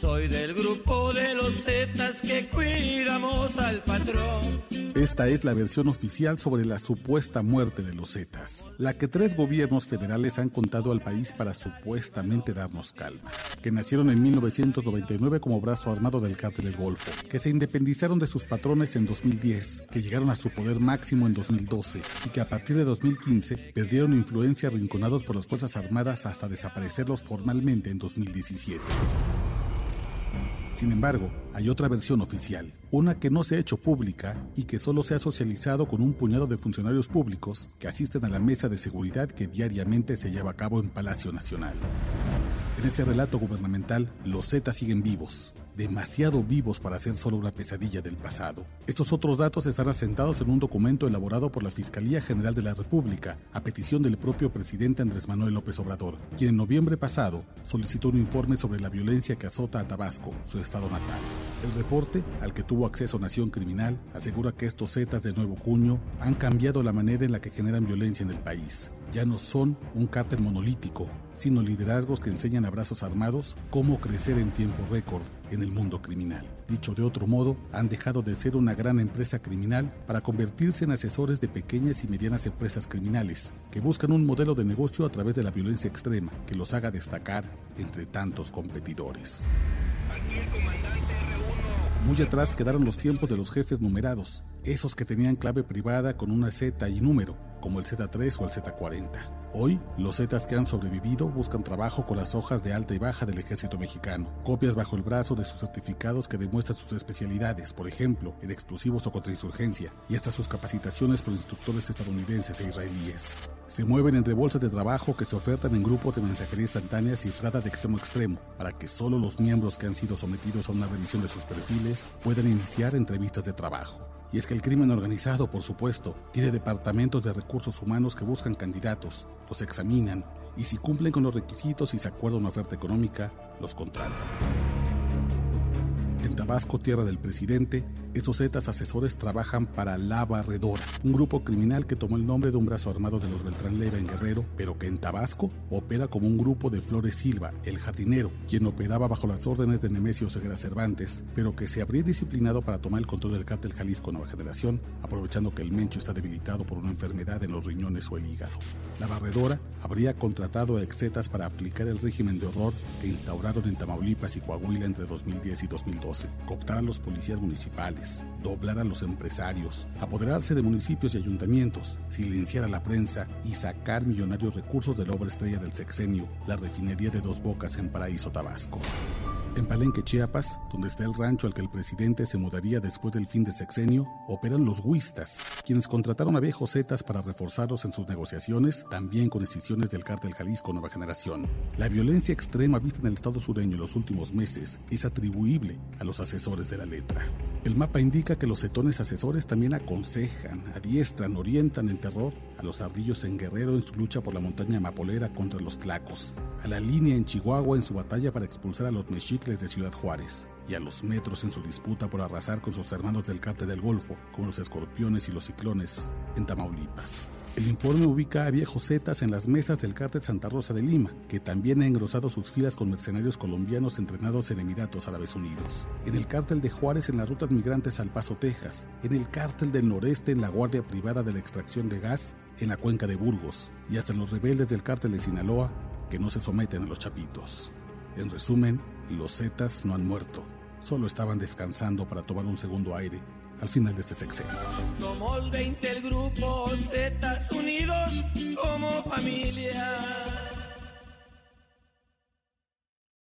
Soy del grupo de los Zetas que cuidamos al patrón. Esta es la versión oficial sobre la supuesta muerte de los Zetas, la que tres gobiernos federales han contado al país para supuestamente darnos calma, que nacieron en 1999 como brazo armado del cártel del Golfo, que se independizaron de sus patrones en 2010, que llegaron a su poder máximo en 2012 y que a partir de 2015 perdieron influencia arrinconados por las Fuerzas Armadas hasta desaparecerlos formalmente en 2017. Sin embargo, hay otra versión oficial, una que no se ha hecho pública y que solo se ha socializado con un puñado de funcionarios públicos que asisten a la mesa de seguridad que diariamente se lleva a cabo en Palacio Nacional. En ese relato gubernamental, los Zetas siguen vivos, demasiado vivos para ser solo una pesadilla del pasado. Estos otros datos están asentados en un documento elaborado por la Fiscalía General de la República a petición del propio presidente Andrés Manuel López Obrador, quien en noviembre pasado solicitó un informe sobre la violencia que azota a Tabasco, su estado natal. El reporte, al que tuvo acceso Nación Criminal, asegura que estos Zetas de nuevo cuño han cambiado la manera en la que generan violencia en el país. Ya no son un cártel monolítico, sino liderazgos que enseñan a brazos armados cómo crecer en tiempo récord en el mundo criminal. Dicho de otro modo, han dejado de ser una gran empresa criminal para convertirse en asesores de pequeñas y medianas empresas criminales, que buscan un modelo de negocio a través de la violencia extrema que los haga destacar entre tantos competidores. Muy atrás quedaron los tiempos de los jefes numerados, esos que tenían clave privada con una Z y número, como el Z3 o el Z40. Hoy, los Zetas que han sobrevivido buscan trabajo con las hojas de alta y baja del ejército mexicano, copias bajo el brazo de sus certificados que demuestran sus especialidades, por ejemplo, en explosivos o contrainsurgencia, y hasta sus capacitaciones por instructores estadounidenses e israelíes. Se mueven entre bolsas de trabajo que se ofertan en grupos de mensajería instantánea cifrada de extremo a extremo, para que solo los miembros que han sido sometidos a una revisión de sus perfiles puedan iniciar entrevistas de trabajo. Y es que el crimen organizado, por supuesto, tiene departamentos de recursos humanos que buscan candidatos, los examinan y si cumplen con los requisitos y se acuerda una oferta económica, los contratan. En Tabasco, tierra del presidente, esos Zetas asesores trabajan para La Barredora, un grupo criminal que tomó el nombre de un brazo armado de los Beltrán Leiva en Guerrero, pero que en Tabasco opera como un grupo de Flores Silva, el jardinero, quien operaba bajo las órdenes de Nemesio Segura Cervantes, pero que se habría disciplinado para tomar el control del cártel Jalisco Nueva Generación, aprovechando que el Mencho está debilitado por una enfermedad en los riñones o el hígado. La Barredora habría contratado a exetas para aplicar el régimen de horror que instauraron en Tamaulipas y Coahuila entre 2010 y 2012, cooptar a los policías municipales, doblar a los empresarios, apoderarse de municipios y ayuntamientos, silenciar a la prensa y sacar millonarios recursos de la obra estrella del sexenio, la refinería de Dos Bocas en Paraíso, Tabasco. En Palenque, Chiapas, donde está el rancho al que el presidente se mudaría después del fin de sexenio, operan los huistas, quienes contrataron a viejos zetas para reforzarlos en sus negociaciones, también con decisiones del cártel Jalisco Nueva Generación. La violencia extrema vista en el estado sureño en los últimos meses es atribuible a los asesores de la letra. El mapa indica que los cetones asesores también aconsejan, adiestran, orientan en terror a los ardillos en Guerrero en su lucha por la montaña mapolera contra los tlacos, a la línea en Chihuahua en su batalla para expulsar a los de Ciudad Juárez, y a los metros en su disputa por arrasar con sus hermanos del cártel del Golfo, como los escorpiones y los ciclones en Tamaulipas. El informe ubica a viejos zetas en las mesas del cártel Santa Rosa de Lima, que también ha engrosado sus filas con mercenarios colombianos entrenados en Emiratos Árabes Unidos. En el cártel de Juárez en las rutas migrantes al Paso, Texas. En el cártel del noreste en la guardia privada de la extracción de gas en la cuenca de Burgos. Y hasta en los rebeldes del cártel de Sinaloa, que no se someten a los chapitos. En resumen, los zetas no han muerto, solo estaban descansando para tomar un segundo aire al final de este sexenio. Somos 20 el grupo Zetas unidos como familia.